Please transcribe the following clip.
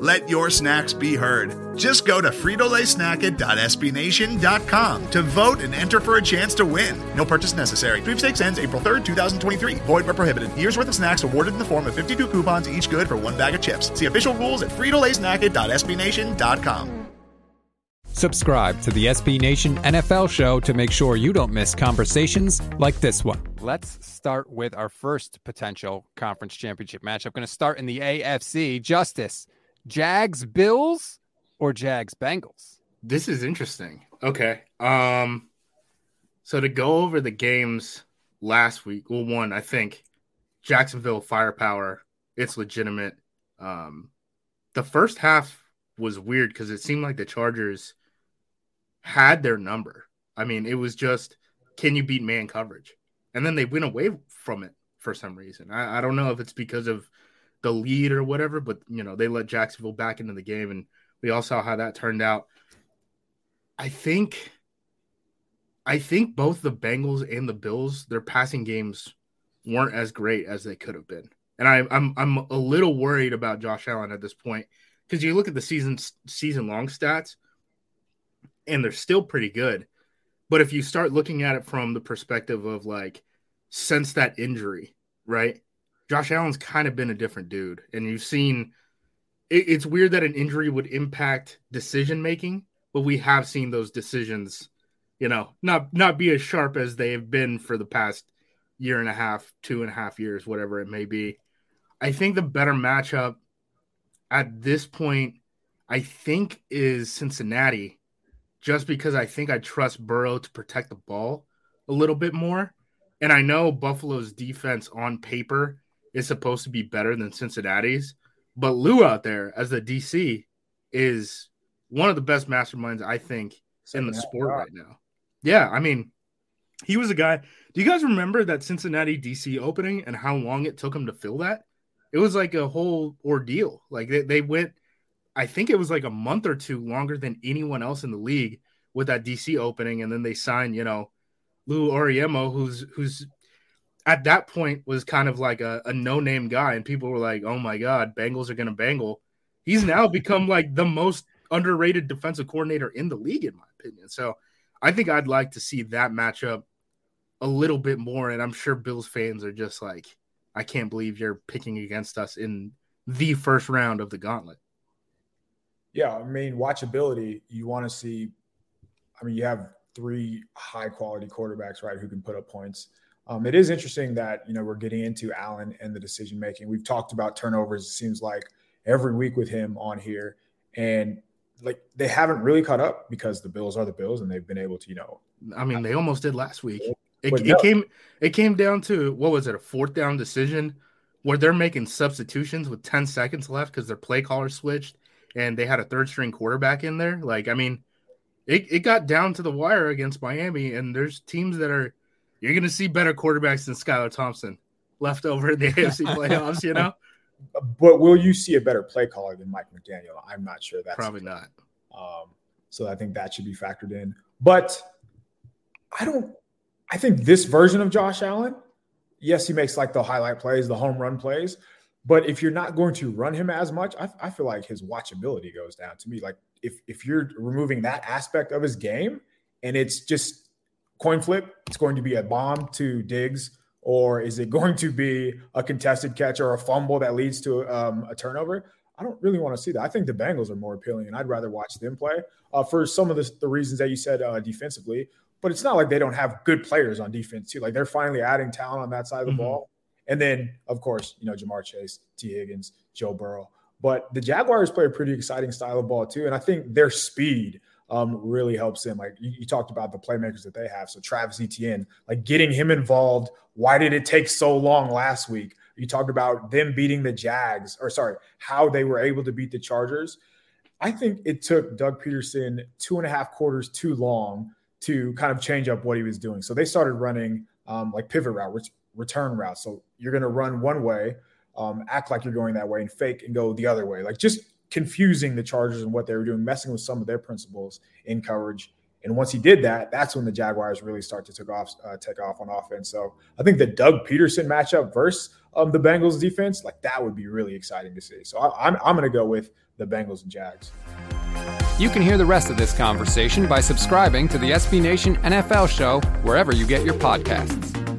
Let your snacks be heard. Just go to fritolaysnacket.sbnation.com to vote and enter for a chance to win. No purchase necessary. Sweepstakes ends April 3rd, 2023. Void where prohibited. Year's worth of snacks awarded in the form of 52 coupons, each good for one bag of chips. See official rules at fritolaysnacket.sbnation.com. Subscribe to the SB Nation NFL show to make sure you don't miss conversations like this one. Let's start with our first potential conference championship match. I'm going to start in the AFC. Justice. Jags Bills or Jags Bengals? This is interesting. Okay. Um so to go over the games last week, well one, I think Jacksonville firepower, it's legitimate. Um the first half was weird because it seemed like the Chargers had their number. I mean, it was just can you beat man coverage? And then they went away from it for some reason. I, I don't know if it's because of the lead or whatever, but you know, they let Jacksonville back into the game and we all saw how that turned out. I think I think both the Bengals and the Bills, their passing games weren't as great as they could have been. And I, I'm I'm a little worried about Josh Allen at this point because you look at the season season long stats, and they're still pretty good. But if you start looking at it from the perspective of like since that injury, right? Josh Allen's kind of been a different dude, and you've seen. It, it's weird that an injury would impact decision making, but we have seen those decisions, you know, not not be as sharp as they have been for the past year and a half, two and a half years, whatever it may be. I think the better matchup at this point, I think, is Cincinnati, just because I think I trust Burrow to protect the ball a little bit more. And I know Buffalo's defense on paper is supposed to be better than Cincinnati's, but Lou out there as the DC is one of the best masterminds I think in the sport right now. Yeah, I mean, he was a guy. Do you guys remember that Cincinnati DC opening and how long it took him to fill that? It was like a whole ordeal. Like they, they went, I think it was like a month or two longer than anyone else in the league with that DC opening, and then they signed, you know, Lou Anarumo, who's who's at that point was kind of like a, a no-name guy, and people were like, "Oh my God, Bengals are to bangle." He's now become like the most underrated defensive coordinator in the league, in my opinion. So, I think I'd like to see that matchup a little bit more, and I'm sure Bills fans are just like, "I can't believe you're picking against us in the first round of the gauntlet." Yeah, I mean, watchability. You want to see. I mean, you have three high quality quarterbacks, right, who can put up points. Um, it is interesting that you know we're getting into Allen and the decision making. We've talked about turnovers. It seems like every week with him on here, and like they haven't really caught up because the Bills are the Bills, and they've been able to you know. I mean, they almost did last week. It, it came it came down to what was it a fourth down decision where they're making substitutions with 10 seconds left because their play caller switched and they had a third string quarterback in there. Like, I mean, it, it got down to the wire against Miami, and there's teams that are you're going to see better quarterbacks than Skylar Thompson left over in the AFC playoffs, you know? But will you see a better play caller than Mike McDaniel? I'm not sure that's probably not. Um, so I think that should be factored in. But I don't, I think this version of Josh Allen, yes, he makes like the highlight plays, the home run plays. But if you're not going to run him as much, I, I feel like his watchability goes down to me. Like if if you're removing that aspect of his game and it's just coin flip? It's going to be a bomb to Diggs, or is it going to be a contested catch or a fumble that leads to um, a turnover? I don't really want to see that. I think the Bengals are more appealing, and I'd rather watch them play uh, for some of the, the, reasons that you said uh, defensively. But it's not like they don't have good players on defense too. Like they're finally adding talent on that side of the mm-hmm. ball. And then, of course, you know Ja'Marr Chase, Tee Higgins, Joe Burrow. But the Jaguars play a pretty exciting style of ball too, and I think their speed um, really helps him. Like you, you, talked about the playmakers that they have. So Travis Etienne, like getting him involved. Why did it take so long last week? You talked about them beating the Jags, or sorry, how they were able to beat the Chargers. I think it took Doug Pederson two and a half quarters too long to kind of change up what he was doing. So they started running um, like pivot route, return route. So you're going to run one way, um, act like you're going that way, and fake and go the other way. Like just confusing the Chargers and what they were doing, messing with some of their principles in coverage. And once he did that, that's when the Jaguars really start to take off, uh, take off on offense. So I think the Doug Pederson matchup versus um, the Bengals defense, like that would be really exciting to see. So I, I'm, I'm going to go with the Bengals and Jags. You can hear the rest of this conversation by subscribing to the SB Nation NFL show wherever you get your podcasts.